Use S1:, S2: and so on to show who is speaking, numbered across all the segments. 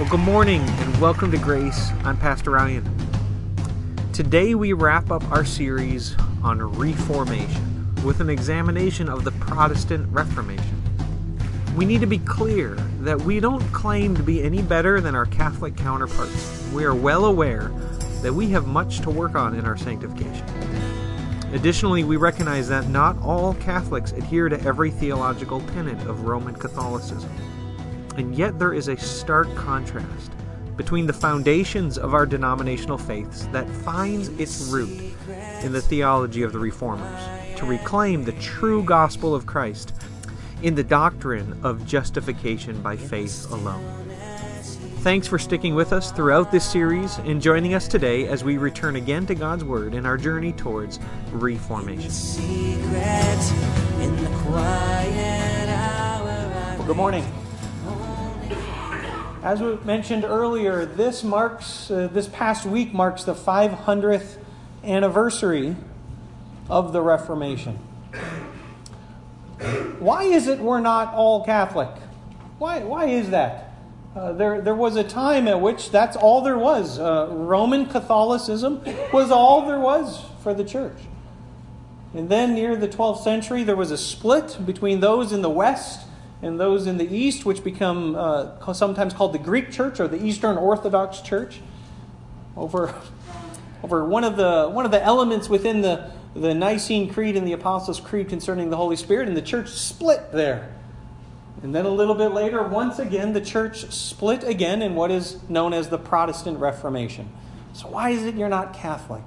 S1: Well, good morning and welcome to Grace. I'm Pastor Ryan. Today we wrap up our series on Reformation with an examination of the Protestant Reformation. We need to be clear that we don't claim to be any better than our Catholic counterparts. We are well aware that we have much to work on in our sanctification. Additionally, we recognize that not all Catholics adhere to every theological tenet of Roman Catholicism. And yet there is a stark contrast between the foundations of our denominational faiths that finds its root in the theology of the Reformers to reclaim the true gospel of Christ in the doctrine of justification by faith alone. Thanks for sticking with us throughout this series and joining us today as we return again to God's Word in our journey towards Reformation. Well, good morning. As we mentioned earlier, this marks uh, this past week marks the 500th anniversary of the Reformation. Why is it we're not all Catholic? Why, why is that? Uh, there, there was a time at which that's all there was. Uh, Roman Catholicism was all there was for the church. And then near the 12th century, there was a split between those in the West and those in the East, which become uh, sometimes called the Greek Church or the Eastern Orthodox Church. Over, over one, of the, one of the elements within the, the Nicene Creed and the Apostles' Creed concerning the Holy Spirit, and the church split there. And then a little bit later, once again, the church split again in what is known as the Protestant Reformation. So, why is it you're not Catholic?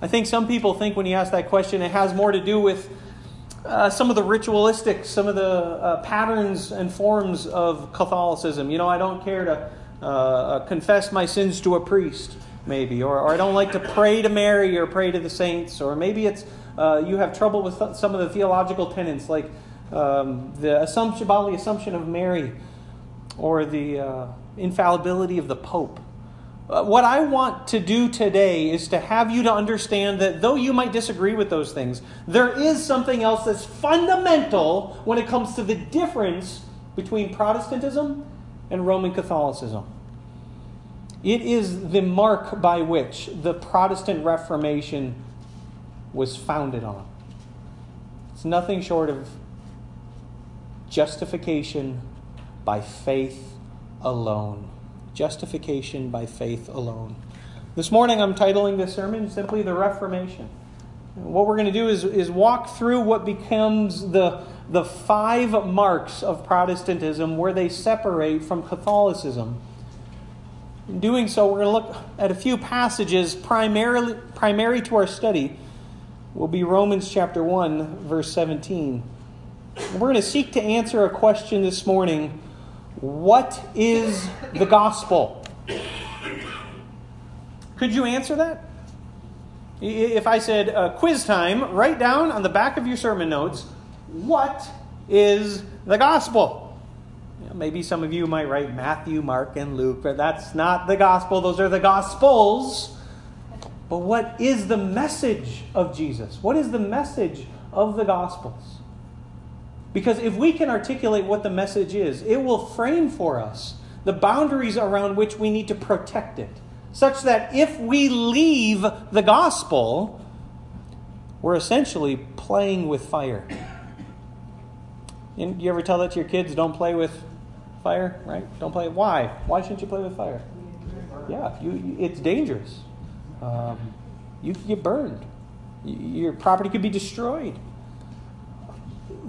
S1: I think some people think when you ask that question, it has more to do with uh, some of the ritualistic, some of the uh, patterns and forms of Catholicism. You know, I don't care to uh, uh, confess my sins to a priest, maybe, or, or, I don't like to pray to Mary or pray to the saints, or maybe it's uh, you have trouble with th- some of the theological tenets, like um, the assumption, bodily assumption of Mary, or the uh, infallibility of the Pope. Uh, what I want to do today is to have you to understand that though you might disagree with those things, there is something else that's fundamental when it comes to the difference between Protestantism and Roman Catholicism. It is the mark by which the Protestant Reformation was founded on. It's nothing short of justification by faith alone justification by faith alone. This morning I'm titling this sermon simply The Reformation. What we're going to do is, is walk through what becomes the, the five marks of Protestantism where they separate from Catholicism. In doing so, we're going to look at a few passages primarily primary to our study will be Romans chapter 1 verse 17. we're going to seek to answer a question this morning what is the gospel? Could you answer that? If I said uh, quiz time, write down on the back of your sermon notes, what is the gospel? You know, maybe some of you might write Matthew, Mark, and Luke, but that's not the gospel. Those are the gospels. But what is the message of Jesus? What is the message of the gospels? Because if we can articulate what the message is, it will frame for us the boundaries around which we need to protect it. Such that if we leave the gospel, we're essentially playing with fire. You ever tell that to your kids? Don't play with fire, right? Don't play. Why? Why shouldn't you play with fire? Yeah, you, it's dangerous. Um, you could get burned. Your property could be destroyed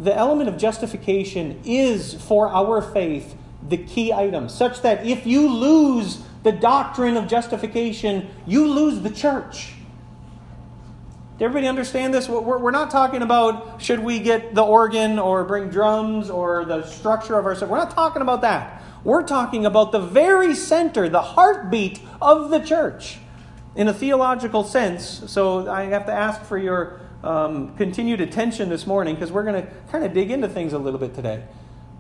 S1: the element of justification is for our faith the key item, such that if you lose the doctrine of justification, you lose the church. Does everybody understand this? We're not talking about should we get the organ or bring drums or the structure of our. We're not talking about that. We're talking about the very center, the heartbeat of the church in a theological sense. So I have to ask for your um, continued attention this morning because we're going to kind of dig into things a little bit today.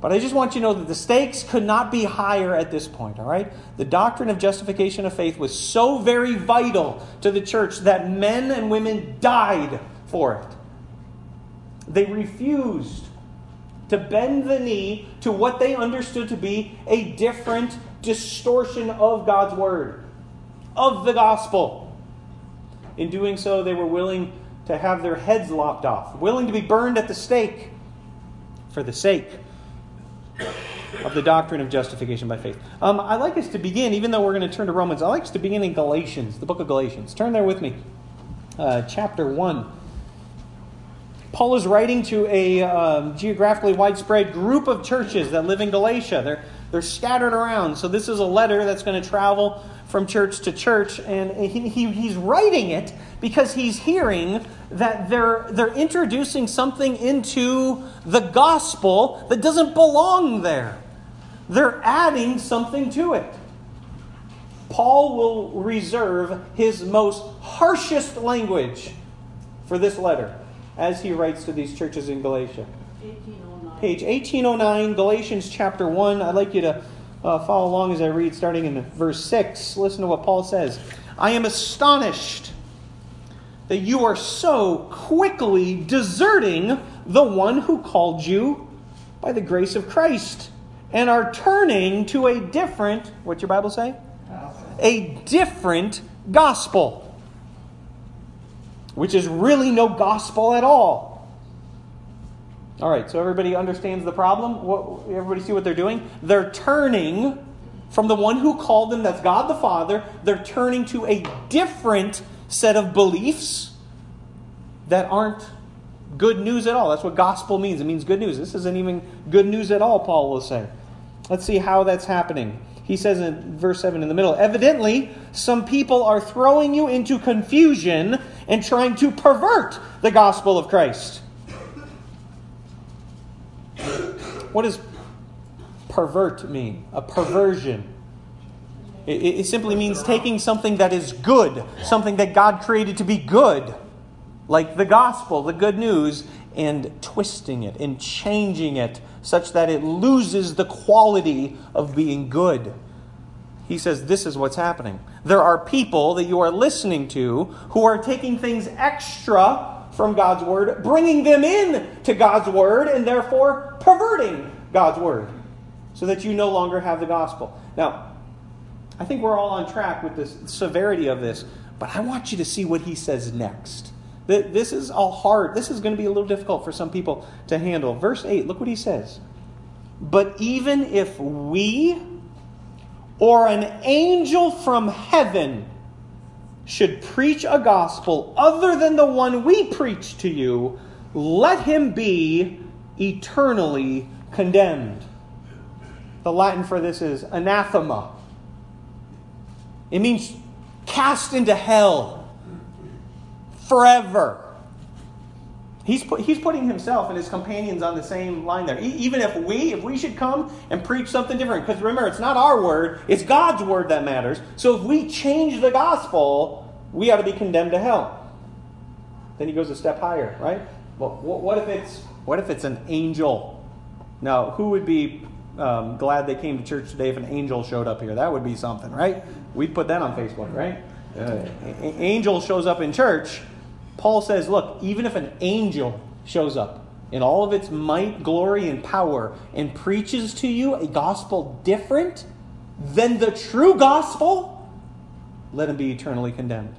S1: But I just want you to know that the stakes could not be higher at this point, all right? The doctrine of justification of faith was so very vital to the church that men and women died for it. They refused to bend the knee to what they understood to be a different distortion of God's word, of the gospel. In doing so, they were willing to have their heads lopped off, willing to be burned at the stake for the sake of the doctrine of justification by faith. Um, I'd like us to begin, even though we're going to turn to Romans, I'd like us to begin in Galatians, the book of Galatians. Turn there with me, uh, chapter 1. Paul is writing to a um, geographically widespread group of churches that live in Galatia. They're, they're scattered around. So, this is a letter that's going to travel from church to church. And he, he, he's writing it because he's hearing that they're, they're introducing something into the gospel that doesn't belong there. They're adding something to it. Paul will reserve his most harshest language for this letter as he writes to these churches in Galatia. 1809. Page 1809, Galatians chapter 1. I'd like you to uh, follow along as I read, starting in verse 6. Listen to what Paul says. I am astonished that you are so quickly deserting the one who called you by the grace of Christ and are turning to a different, what's your Bible say? A different gospel which is really no gospel at all. All right, so everybody understands the problem? What, everybody see what they're doing? They're turning from the one who called them, that's God the Father, they're turning to a different set of beliefs that aren't good news at all. That's what gospel means. It means good news. This isn't even good news at all, Paul will say. Let's see how that's happening. He says in verse 7 in the middle, evidently, some people are throwing you into confusion and trying to pervert the gospel of Christ. What does pervert mean? A perversion. It, it, simply means taking something that is good, something that God created to be good, like the gospel, the good news, and twisting it and changing it such that it loses the quality of being good. He says this is what's happening. There are people that you are listening to who are taking things extra from God's word, bringing them in to God's word, and therefore perverting God's word so that you no longer have the gospel. Now, I think we're all on track with the severity of this, but I want you to see what he says next. This is all hard. This is going to be a little difficult for some people to handle. Verse 8, look what he says. But even if we or an angel from heaven should preach a gospel other than the one we preach to you, let him be eternally condemned. The Latin for this is anathema. It means cast into hell forever. He's, put, he's putting himself and his companions on the same line there. even if we, if we should come and preach something different, because remember, it's not our word, it's God's word that matters. So if we change the gospel, we ought to be condemned to hell. Then he goes a step higher, right? Well, what if it's what if it's an angel? Now, who would be um, glad they came to church today if an angel showed up here? That would be something, right? We'd put that on Facebook, right? Uh, angel shows up in church Paul says, look, even if an angel shows up in all of its might, glory, and power and preaches to you a gospel different than the true gospel, let him be eternally condemned.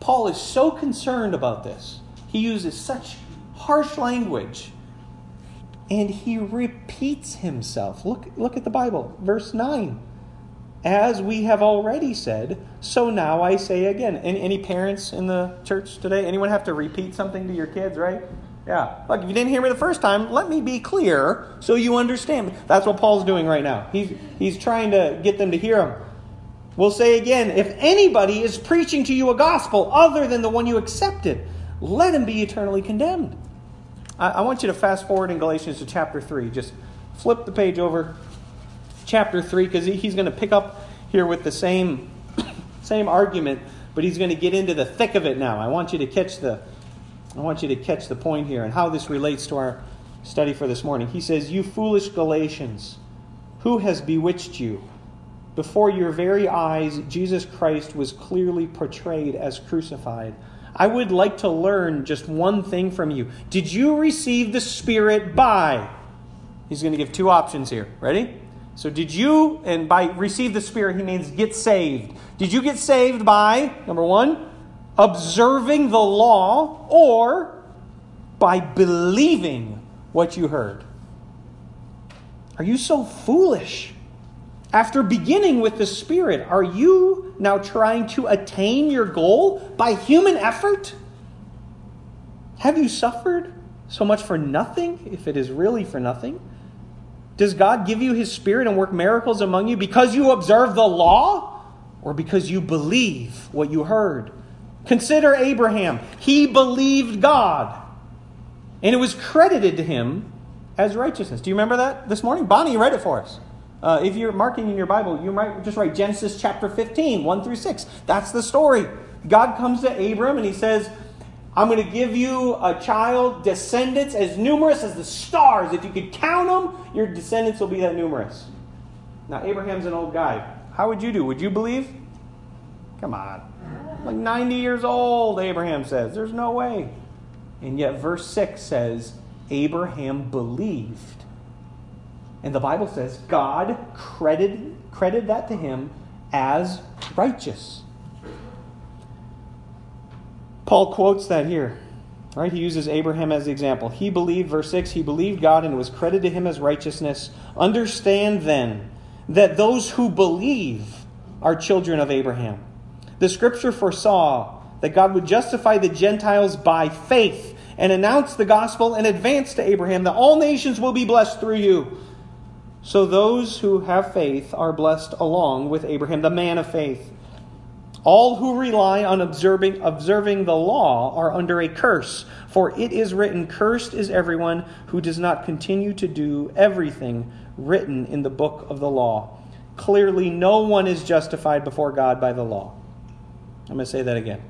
S1: Paul is so concerned about this. He uses such harsh language and he repeats himself. Look, look at the Bible, verse 9. As we have already said, so now I say again. Any, any parents in the church today? Anyone have to repeat something to your kids, right? Yeah. Look, if you didn't hear me the first time, let me be clear so you understand. That's what Paul's doing right now. He's, he's trying to get them to hear him. We'll say again if anybody is preaching to you a gospel other than the one you accepted, let him be eternally condemned. I, I want you to fast forward in Galatians to chapter 3. Just flip the page over chapter 3 because he's going to pick up here with the same, same argument, but he's going to get into the thick of it now. I want you to catch the I want you to catch the point here and how this relates to our study for this morning. He says, "You foolish Galatians, who has bewitched you? Before your very eyes Jesus Christ was clearly portrayed as crucified." I would like to learn just one thing from you. Did you receive the Spirit by He's going to give two options here. Ready? So, did you, and by receive the Spirit, he means get saved. Did you get saved by, number one, observing the law or by believing what you heard? Are you so foolish? After beginning with the Spirit, are you now trying to attain your goal by human effort? Have you suffered so much for nothing, if it is really for nothing? Does God give you His Spirit and work miracles among you because you observe the law or because you believe what you heard? Consider Abraham. He believed God, and it was credited to him as righteousness. Do you remember that this morning? Bonnie read it for us. Uh, if you're marking in your Bible, you might just write Genesis chapter 15, 1 through 6. That's the story. God comes to Abram and he says, I'm going to give you a child, descendants as numerous as the stars. If you could count them, your descendants will be that numerous. Now, Abraham's an old guy. How would you do? Would you believe? Come on. Like 90 years old, Abraham says. There's no way. And yet, verse 6 says, Abraham believed. And the Bible says God credited, credited that to him as righteous. Paul quotes that here. Right? He uses Abraham as the example. He believed, verse 6, he believed God and it was credited to him as righteousness. Understand then that those who believe are children of Abraham. The scripture foresaw that God would justify the Gentiles by faith and announce the gospel in advance to Abraham that all nations will be blessed through you. So those who have faith are blessed along with Abraham, the man of faith. All who rely on observing, observing the law are under a curse, for it is written, Cursed is everyone who does not continue to do everything written in the book of the law. Clearly, no one is justified before God by the law. I'm going to say that again.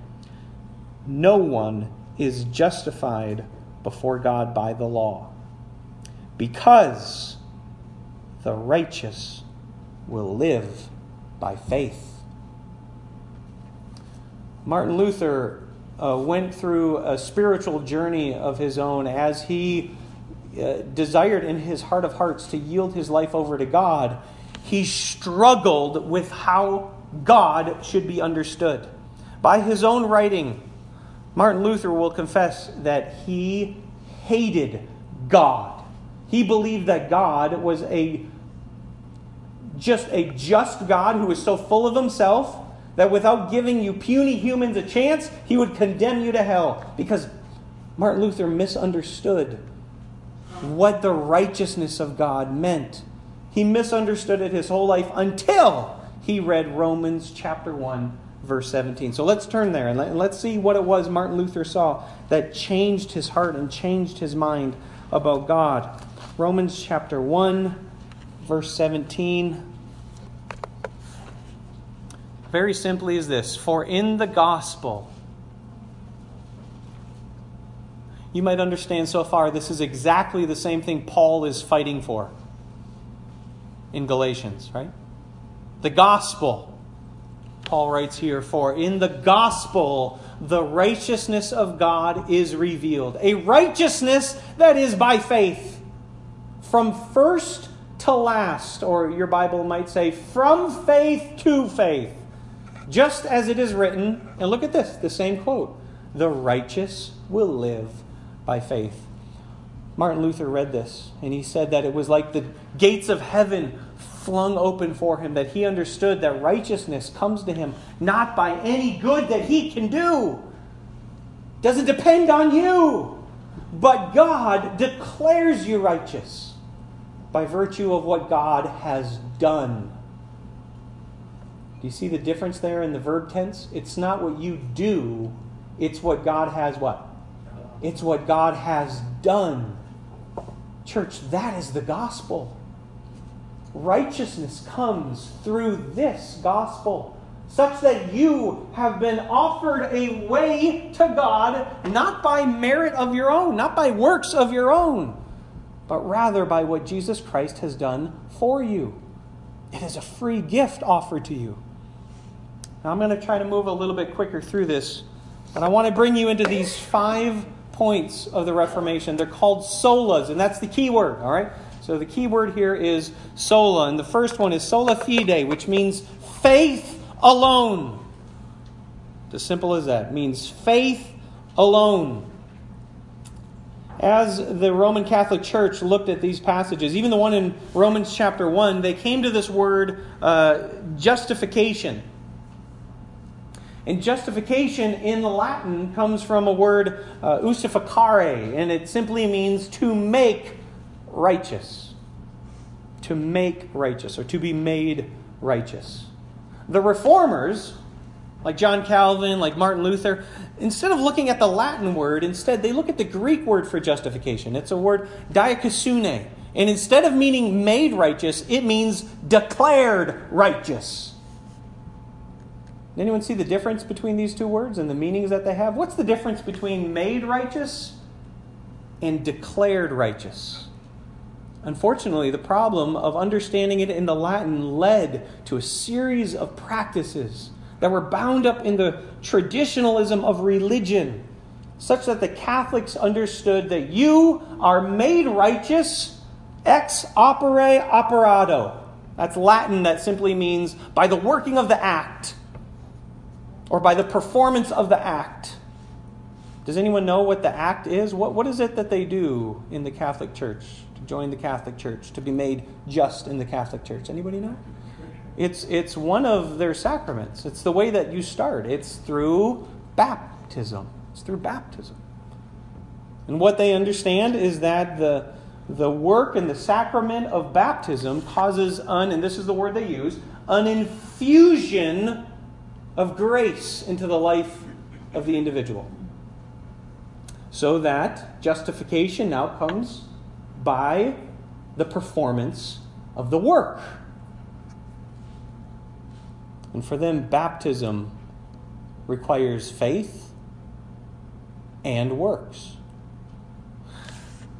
S1: No one is justified before God by the law, because the righteous will live by faith. Martin Luther uh, went through a spiritual journey of his own as he uh, desired in his heart of hearts to yield his life over to God. He struggled with how God should be understood. By his own writing, Martin Luther will confess that he hated God. He believed that God was a just a just God who was so full of himself that without giving you puny humans a chance, he would condemn you to hell. Because Martin Luther misunderstood what the righteousness of God meant. He misunderstood it his whole life until he read Romans chapter 1, verse 17. So let's turn there and, let, us see what it was Martin Luther saw that changed his heart and changed his mind about God. Romans chapter 1, verse 17 very simply is this For in the gospel, you might understand so far this is exactly the same thing Paul is fighting for in Galatians, right? The gospel. Paul writes here, For in the gospel the righteousness of God is revealed. A righteousness that is by faith. From first to last, or your Bible might say, from faith to faith. Just as it is written, and look at this, the same quote the righteous will live by faith. Martin Luther read this, and he said that it was like the gates of heaven flung open for him, that he understood that righteousness comes to him not by any good that he can do, doesn't depend on you, but God declares you righteous by virtue of what God has done do you see the difference there in the verb tense? It's not what you do, it's what God has what? It's what God has done. Church, that is the gospel. Righteousness comes through this gospel, such that you have been offered a way to God, not by merit of your own, not by works of your own, but rather by what Jesus Christ has done for you. It is a free gift offered to you. Now, I'm going to try to move a little bit quicker through this, but I want to bring you into these five points of the Reformation. They're called solas, and that's the key word, all right? So the key word here is sola, and the first one is sola fide, which means faith alone. As simple as that. It means faith alone. As the Roman Catholic Church looked at these passages, even the one in Romans chapter 1, they came to this word uh, justification. And justification in Latin comes from a word uh, iustificare, and it simply means to make righteous. To make righteous, or to be made righteous. The reformers, like John Calvin, like Martin Luther, instead of looking at the Latin word, instead they look at the Greek word for justification. It's a word dikaiosune. And instead of meaning made righteous, it means declared righteous. Anyone see the difference between these two words and the meanings that they have? What's the difference between made righteous and declared righteous? Unfortunately, the problem of understanding it in the Latin led to a series of practices that were bound up in the traditionalism of religion, such that the Catholics understood that you are made righteous ex opere operato. That's Latin that simply means by the working of the act or by the performance of the act. Does anyone know what the act is? What, what is it that they do in the Catholic Church to join the Catholic Church, to be made just in the Catholic Church? Anybody know? It's, it's one of their sacraments. It's the way that you start. It's through baptism. It's through baptism. And what they understand is that the, the work and the sacrament of baptism causes an, and this is the word they use, an infusion of grace into the life of the individual. So that justification now comes by the performance of the work. And for them, baptism requires faith and works.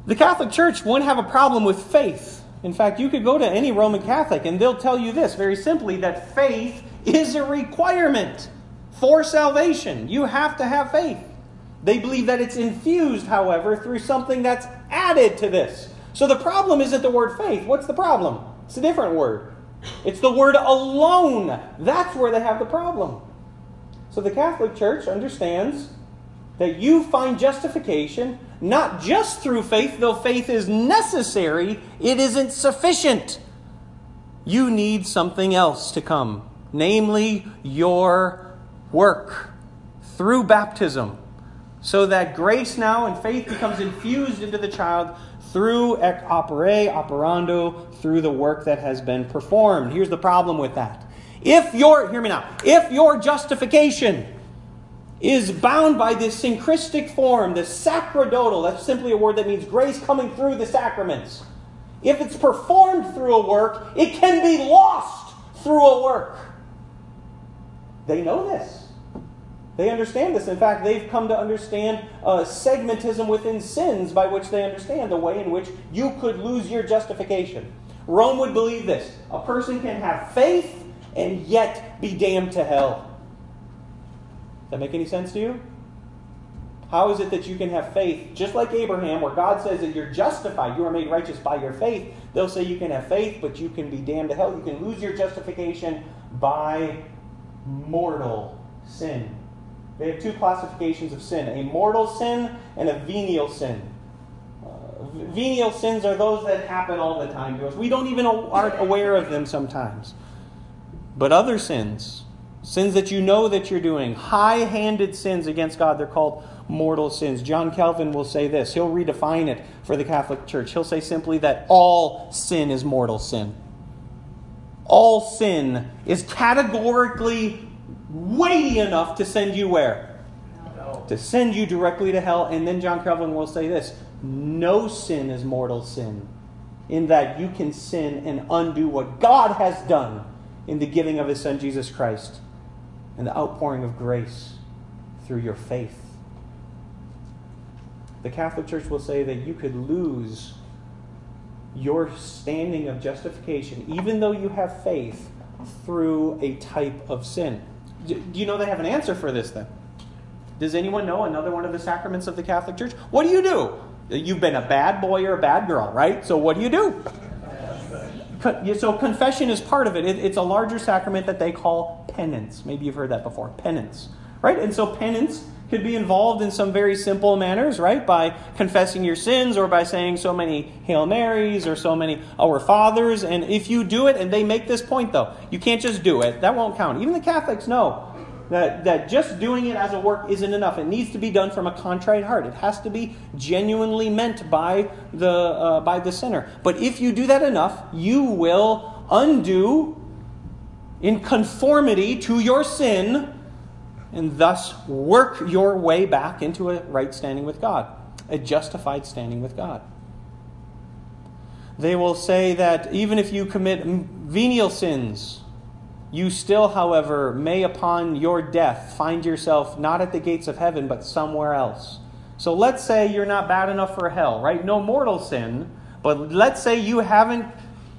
S1: The Catholic Church wouldn't have a problem with faith. In fact, you could go to any Roman Catholic and they'll tell you this very simply that faith is a requirement for salvation. You have to have faith. They believe that it's infused, however, through something that's added to this. So the problem isn't the word faith. What's the problem? It's a different word. It's the word alone. That's where they have the problem. So the Catholic Church understands that you find justification not just through faith, though faith is necessary, it isn't sufficient. You need something else to come namely your work through baptism, so that grace now and faith becomes infused into the child through ex opere, operando, through the work that has been performed. Here's the problem with that. If your, hear me now, if your justification is bound by this synchristic form, the sacerdotal, that's simply a word that means grace coming through the sacraments. If it's performed through a work, it can be lost through a work. They know this. They understand this. In fact, they've come to understand uh, segmentism within sins, by which they understand the way in which you could lose your justification. Rome would believe this a person can have faith and yet be damned to hell. That make any sense to you? How is it that you can have faith, just like Abraham, where God says that you're justified, you are made righteous by your faith? They'll say you can have faith, but you can be damned to hell. You can lose your justification by mortal sin. They have two classifications of sin a mortal sin and a venial sin. Uh, venial sins are those that happen all the time to us. We don't even aren't aware of them sometimes. But other sins, sins that you know that you're doing, high handed sins against God, they're called mortal sins. John Calvin will say this. He'll redefine it for the Catholic Church. He'll say simply that all sin is mortal sin all sin is categorically weighty enough to send you where? No. To send you directly to hell. And then John Calvin will say this no sin is mortal sin, in that you can sin and undo what God has done in the giving of his Son Jesus Christ and the outpouring of grace through your faith. The Catholic Church will say that you could lose your standing of justification, even though you have faith, through a type of sin. Do you know they have an answer for this then? Does anyone know another one of the sacraments of the Catholic Church? What do you do You've been a bad boy or a bad girl, right? So what do you do? So confession is part of it. It's a larger sacrament that they call penance. Maybe you've heard that before. Penance, right? And so penance could be involved in some very simple manners, right? By confessing your sins or by saying so many Hail Marys or so many Our Fathers. And if you do it, and they make this point though, you can't just do it. That won't count. Even the Catholics know that, that just doing it as a work isn't enough. It needs to be done from a contrite heart. It has to be genuinely meant by the, uh, by the sinner. But if you do that enough, you will undo in conformity to your sin and thus work your way back into a right standing with God, a justified standing with God. They will say that even if you commit venial sins, you still, however, may upon your death find yourself not at the gates of heaven, but somewhere else. So let's say you're not bad enough for hell, right? No mortal sin, but let's say you haven't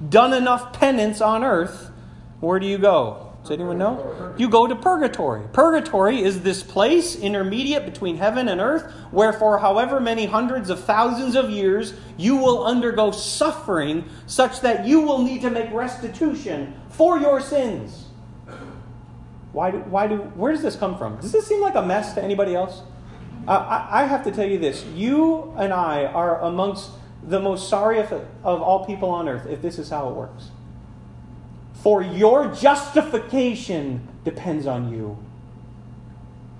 S1: done enough penance on earth. Where do you go? Does anyone know? You go to purgatory. Purgatory is this place intermediate between heaven and earth, where for however many hundreds of thousands of years you will undergo suffering such that you will need to make restitution for your sins. Why do, why do, where does this come from? Does this seem like a mess to anybody else? Uh, I, I, have to tell you this. You and I are amongst the most sorry of, of all people on earth if this is how it works. For your justification depends on you.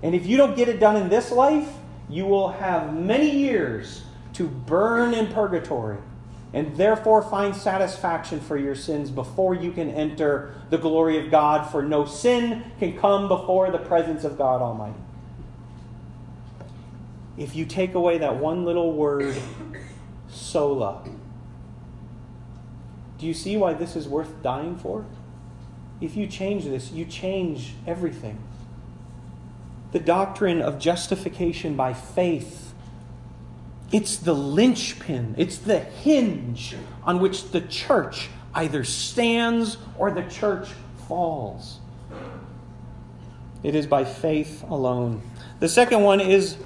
S1: And if you don't get it done in this life, you will have many years to burn in purgatory and therefore find satisfaction for your sins before you can enter the glory of God, for no sin can come before the presence of God Almighty. If you take away that one little word, sola, do you see why this is worth dying for? If you change this, you change everything. The doctrine of justification by faith it's the linchpin, it's the hinge on which the church either stands or the church falls. It is by faith alone. The second one is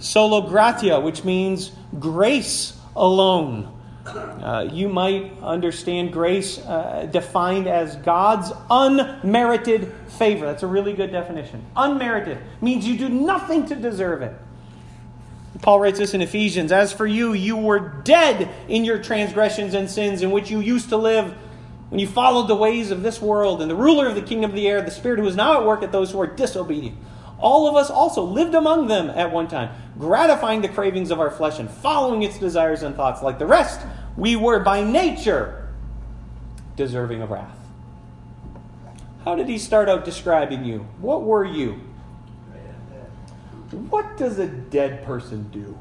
S1: sola gratia, which means grace alone. Uh, you might understand grace uh, defined as God's unmerited favor. That's a really good definition. Unmerited means you do nothing to deserve it. Paul writes this in Ephesians As for you, you were dead in your transgressions and sins in which you used to live when you followed the ways of this world and the ruler of the kingdom of the air, the Spirit who is now at work at those who are disobedient. All of us also lived among them at one time, gratifying the cravings of our flesh and following its desires and thoughts. Like the rest, we were by nature deserving of wrath. How did he start out describing you? What were you? What does a dead person do?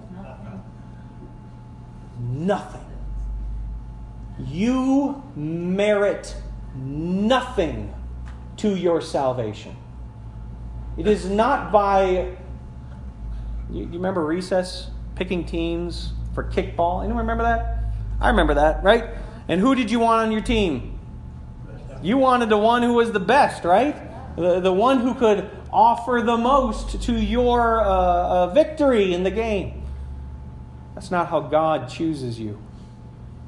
S1: Nothing. You merit nothing to your salvation. It is not by. You, you remember recess? Picking teams for kickball? Anyone remember that? I remember that, right? And who did you want on your team? You wanted the one who was the best, right? The, the one who could offer the most to your uh, uh, victory in the game. That's not how God chooses you.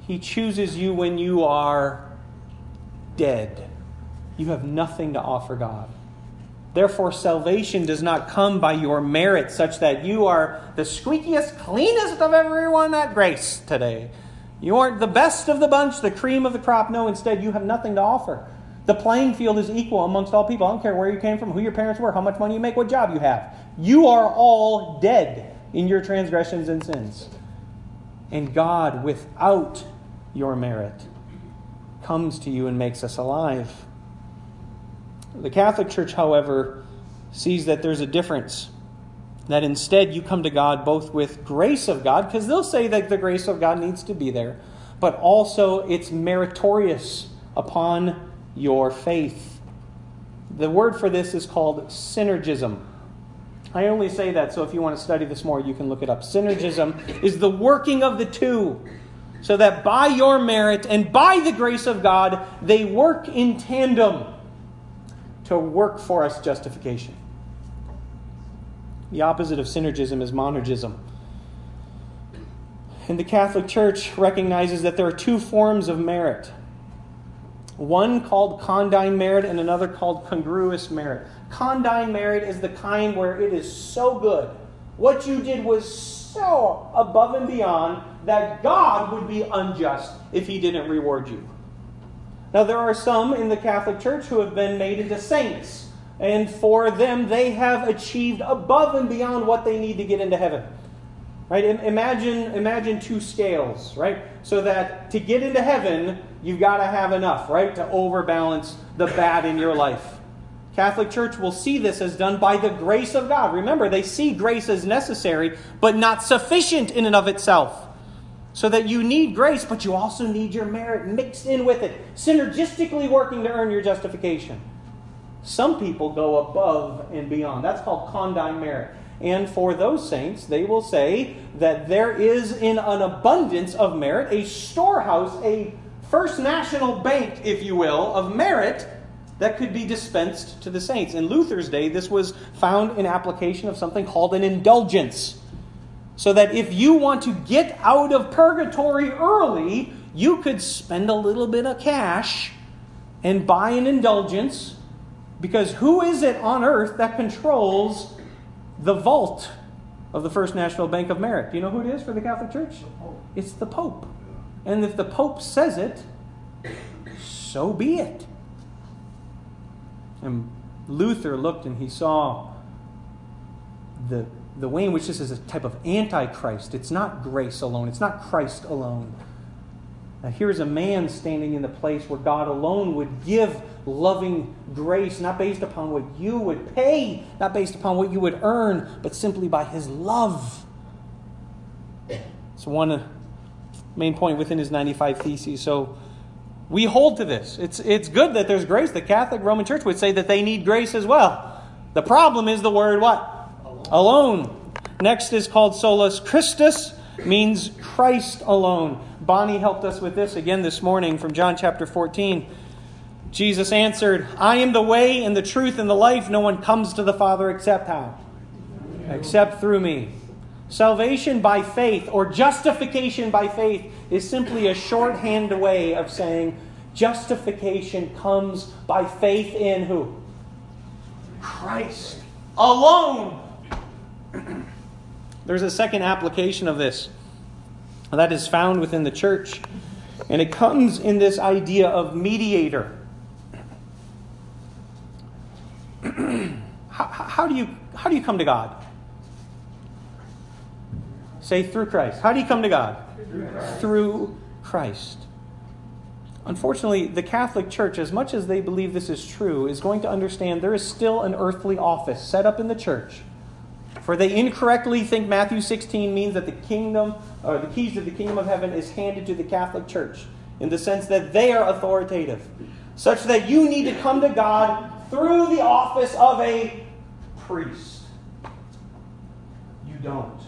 S1: He chooses you when you are dead. You have nothing to offer God. Therefore, salvation does not come by your merit, such that you are the squeakiest, cleanest of everyone at grace today. You aren't the best of the bunch, the cream of the crop. No, instead, you have nothing to offer. The playing field is equal amongst all people. I don't care where you came from, who your parents were, how much money you make, what job you have. You are all dead in your transgressions and sins. And God, without your merit, comes to you and makes us alive. The Catholic Church, however, sees that there's a difference. That instead you come to God both with grace of God, because they'll say that the grace of God needs to be there, but also it's meritorious upon your faith. The word for this is called synergism. I only say that so if you want to study this more, you can look it up. Synergism is the working of the two, so that by your merit and by the grace of God, they work in tandem to work for us justification. The opposite of synergism is monergism. And the Catholic Church recognizes that there are two forms of merit one called condign merit and another called congruous merit. Condign merit is the kind where it is so good. What you did was so above and beyond that God would be unjust if he didn't reward you. Now, there are some in the Catholic Church who have been made into saints, and for them, they have achieved above and beyond what they need to get into heaven. Right? Imagine, imagine two scales, right? So that to get into heaven, you've got to have enough, right? To overbalance the bad in your life. Catholic Church will see this as done by the grace of God. Remember, they see grace as necessary, but not sufficient in and of itself. So that you need grace, but you also need your merit mixed in with it, synergistically working to earn your justification. Some people go above and beyond. That's called condign merit. And for those saints, they will say that there is in an abundance of merit a storehouse, a first national bank, if you will, of merit that could be dispensed to the saints. In Luther's day, this was found in application of something called an indulgence. So that if you want to get out of purgatory early, you could spend a little bit of cash and buy an indulgence. Because who is it on earth that controls the vault of the First National Bank of Merit? Do you know who it is for the Catholic Church? It's the Pope. And if the Pope says it, so be it. And Luther looked and he saw the, the way in which this is a type of antichrist. It's not grace alone, it's not Christ alone. Now, here's a man standing in the place where God alone would give loving grace, not based upon what you would pay, not based upon what you would earn, but simply by his love. It's one uh, main point within his 95 Theses. So, we hold to this. It's, it's good that there's grace. The Catholic Roman Church would say that they need grace as well. The problem is the word what? Alone. Next is called solus Christus, means Christ alone. Bonnie helped us with this again this morning from John chapter 14. Jesus answered, I am the way and the truth and the life. No one comes to the Father except how? Except through me. Salvation by faith or justification by faith is simply a shorthand way of saying justification comes by faith in who? Christ alone. There's a second application of this that is found within the church, and it comes in this idea of mediator. how, how, do you, how do you come to God? Say through Christ. How do you come to God? Through Christ. Through Christ. Unfortunately, the Catholic Church, as much as they believe this is true, is going to understand there is still an earthly office set up in the church. For they incorrectly think Matthew 16 means that the kingdom, or the keys to the kingdom of heaven, is handed to the Catholic Church in the sense that they are authoritative, such that you need to come to God through the office of a priest. You don't.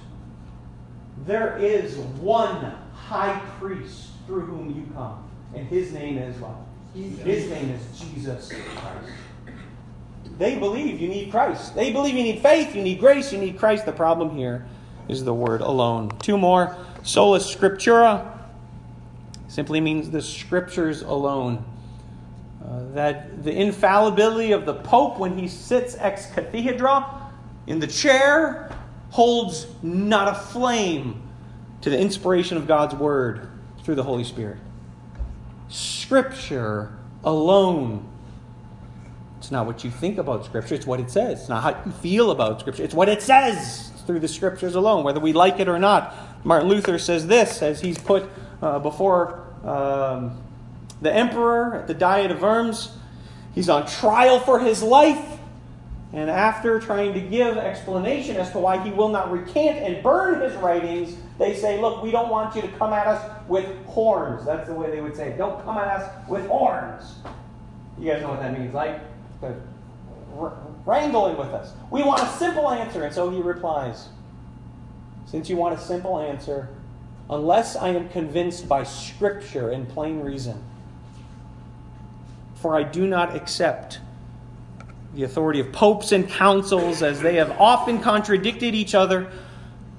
S1: There is one high priest through whom you come, and his name is what? His name is Jesus Christ. They believe you need Christ. They believe you need faith, you need grace, you need Christ. The problem here is the word alone. Two more. Sola Scriptura simply means the scriptures alone. Uh, that the infallibility of the Pope when he sits ex cathedra in the chair holds not a flame to the inspiration of God's Word through the Holy Spirit. Scripture alone. It's not what you think about Scripture, it's what it says. It's not how you feel about Scripture, it's what it says through the Scriptures alone, whether we like it or not. Martin Luther says this as he's put uh, before um, the emperor at the Diet of Worms. He's on trial for his life. And after trying to give explanation as to why he will not recant and burn his writings, they say, Look, we don't want you to come at us with horns. That's the way they would say it. Don't come at us with horns. You guys know what that means, like wrangling with us. We want a simple answer. And so he replies, Since you want a simple answer, unless I am convinced by Scripture and plain reason, for I do not accept the authority of popes and councils, as they have often contradicted each other,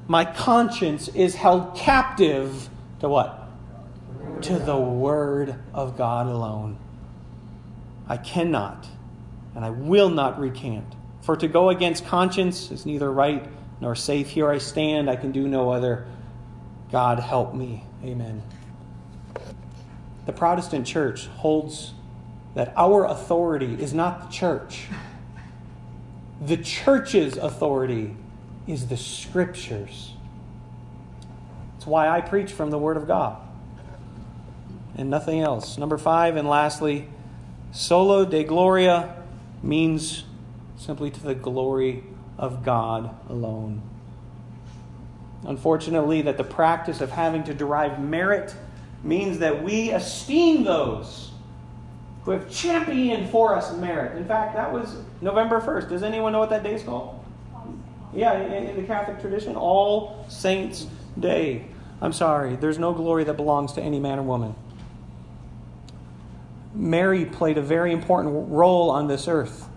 S1: my conscience is held captive to what? To the Word of God alone. I cannot and I will not recant. For to go against conscience is neither right nor safe. Here I stand, I can do no other. God help me. Amen. The Protestant church holds that our authority is not the church. The church's authority is the scriptures. That's why I preach from the Word of God and nothing else. Number five, and lastly, soli Deo gloria means simply to the glory of God alone. Unfortunately, that the practice of having to derive merit means that we esteem those who have championed for us merit. In fact, that was November 1st. Does anyone know what that day is called? Yeah, in the Catholic tradition, All Saints' Day. I'm sorry, there's no glory that belongs to any man or woman. Mary played a very important role on this earth.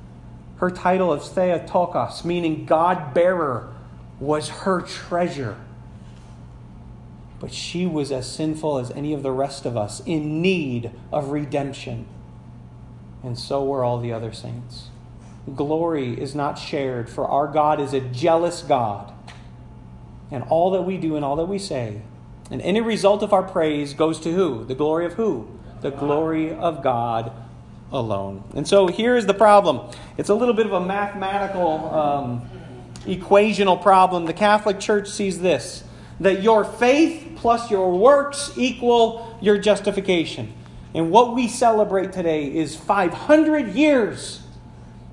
S1: Her title of Theotokos, meaning God bearer, was her treasure. But she was as sinful as any of the rest of us, in need of redemption. And so were all the other saints. Glory is not shared, for our God is a jealous God. And all that we do and all that we say, and any result of our praise goes to who? The glory of who? The glory of God alone. And so here is the problem it's a little bit of a mathematical, um, equational problem. The Catholic Church sees this that your faith plus your works equal your justification. And what we celebrate today is 500 years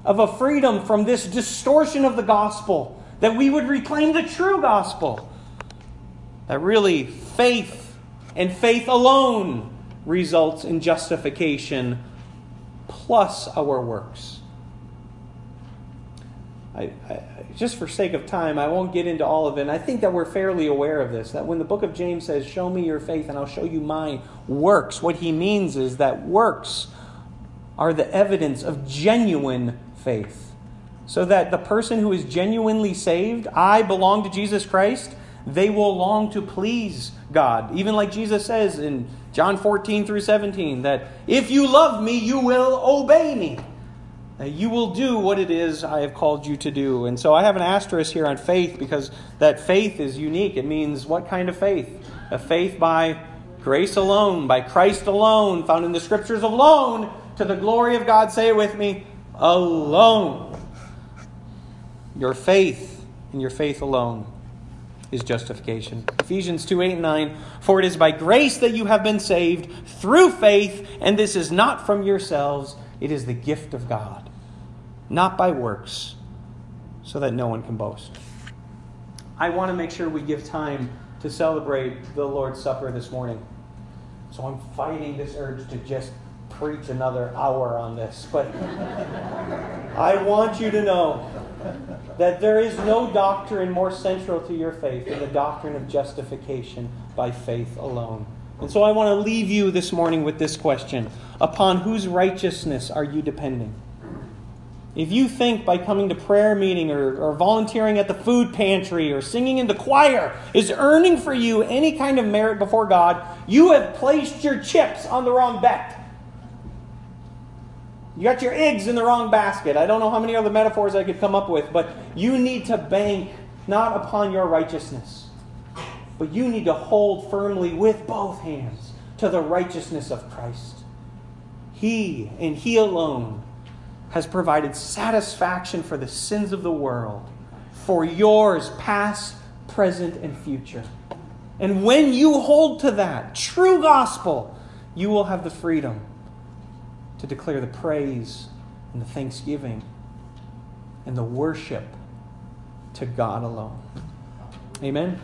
S1: of a freedom from this distortion of the gospel, that we would reclaim the true gospel. That really faith and faith alone results in justification plus our works. I, I, just for sake of time, I won't get into all of it. And I think that we're fairly aware of this. That when the book of James says, Show me your faith and I'll show you my works, what he means is that works are the evidence of genuine faith. So that the person who is genuinely saved, I belong to Jesus Christ, they will long to please God. Even like Jesus says in John 14 through 17, that if you love me, you will obey me. That you will do what it is I have called you to do. And so I have an asterisk here on faith because that faith is unique. It means what kind of faith? A faith by grace alone, by Christ alone, found in the scriptures alone, to the glory of God. Say it with me alone. Your faith in your faith alone is justification. Ephesians 2 8 and 9. For it is by grace that you have been saved through faith, and this is not from yourselves, it is the gift of God, not by works, so that no one can boast. I want to make sure we give time to celebrate the Lord's Supper this morning. So I'm fighting this urge to just preach another hour on this. But I want you to know that there is no doctrine more central to your faith than the doctrine of justification by faith alone. And so I want to leave you this morning with this question Upon whose righteousness are you depending? If you think by coming to prayer meeting or, or volunteering at the food pantry or singing in the choir is earning for you any kind of merit before God, you have placed your chips on the wrong bet. You got your eggs in the wrong basket. I don't know how many other metaphors I could come up with, but you need to bank not upon your righteousness, but you need to hold firmly with both hands to the righteousness of Christ. He and He alone has provided satisfaction for the sins of the world, for yours, past, present, and future. And when you hold to that true gospel, you will have the freedom to declare the praise and the thanksgiving and the worship to God alone. Amen.